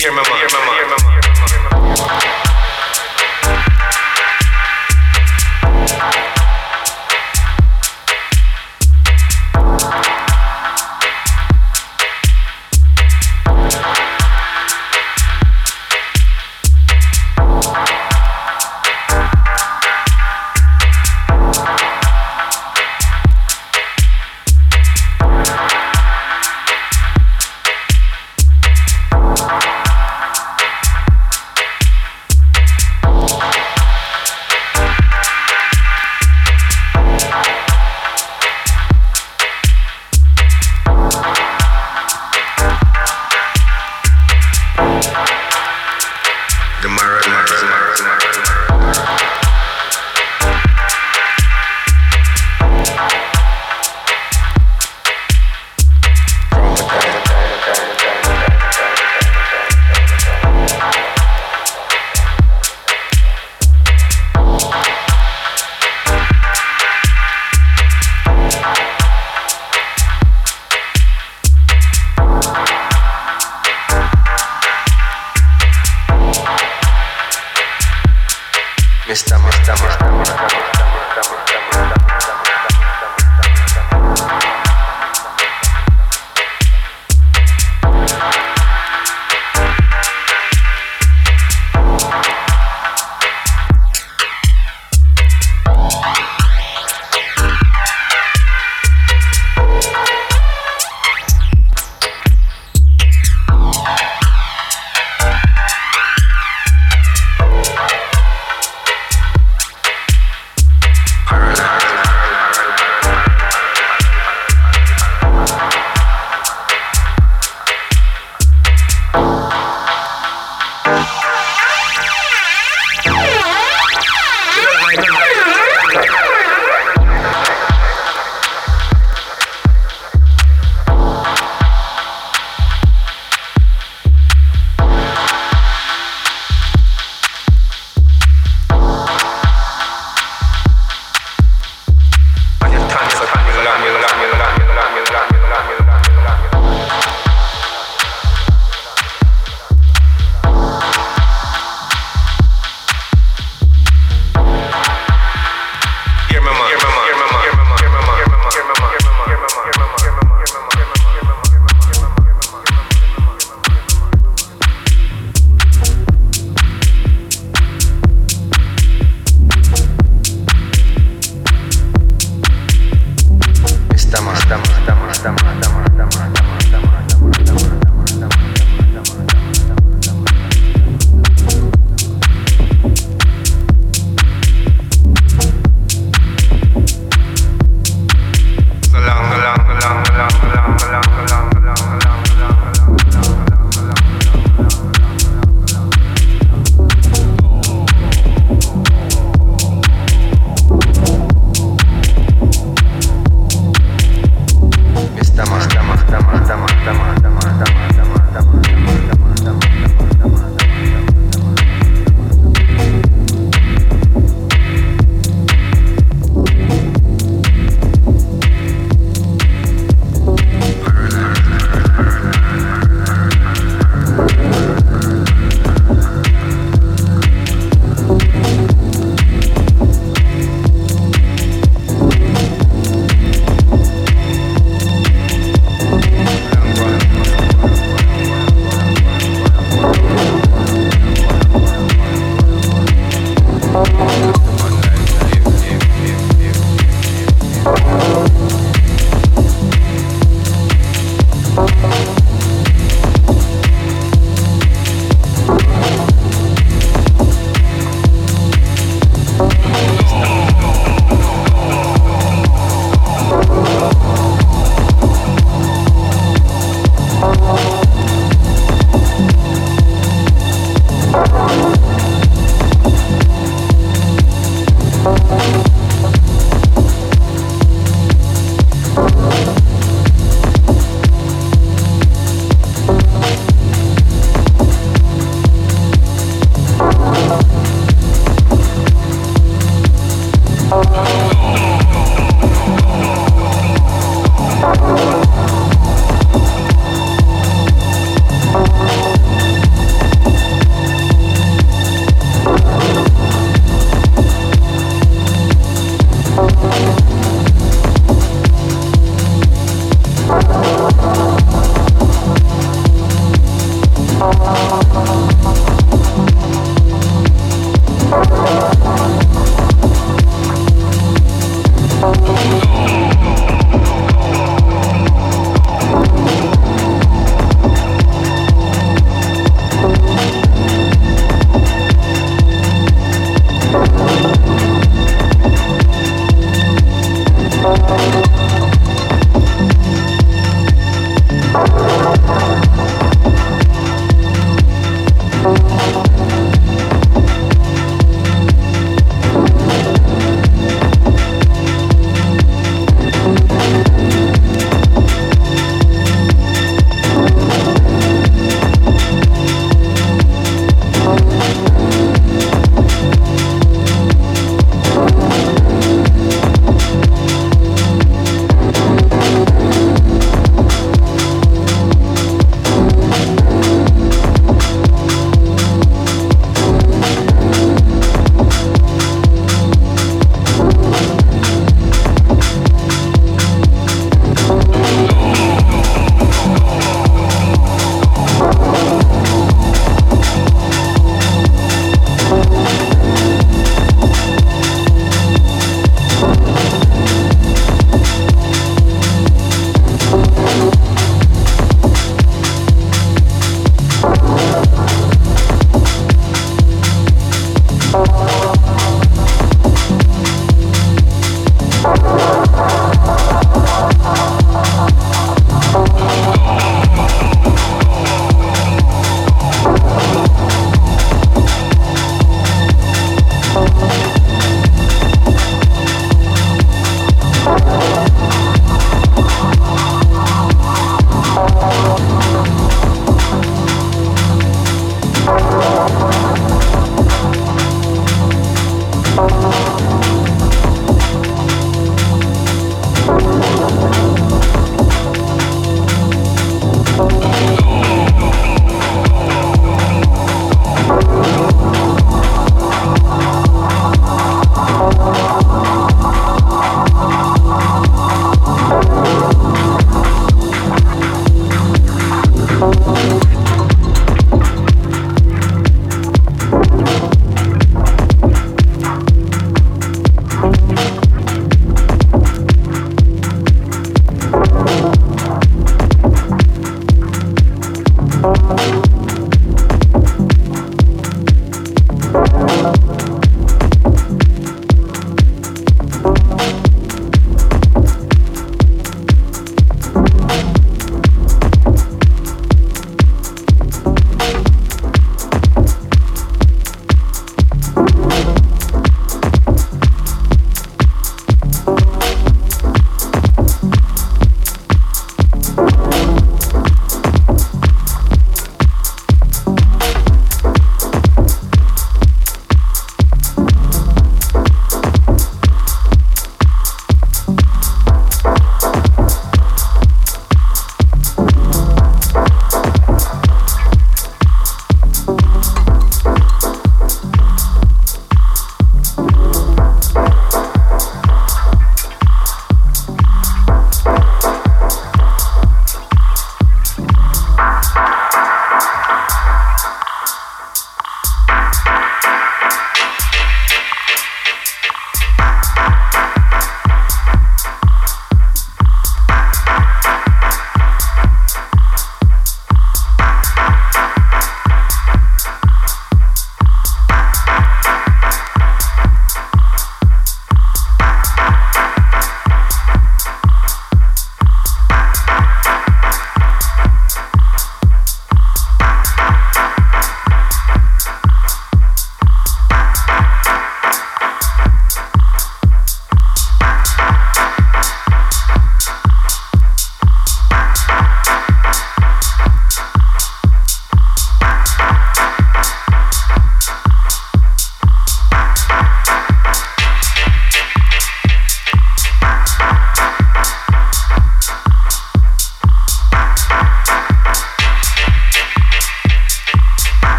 Dear mama. Dear mama.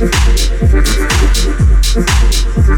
Thank you.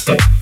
step.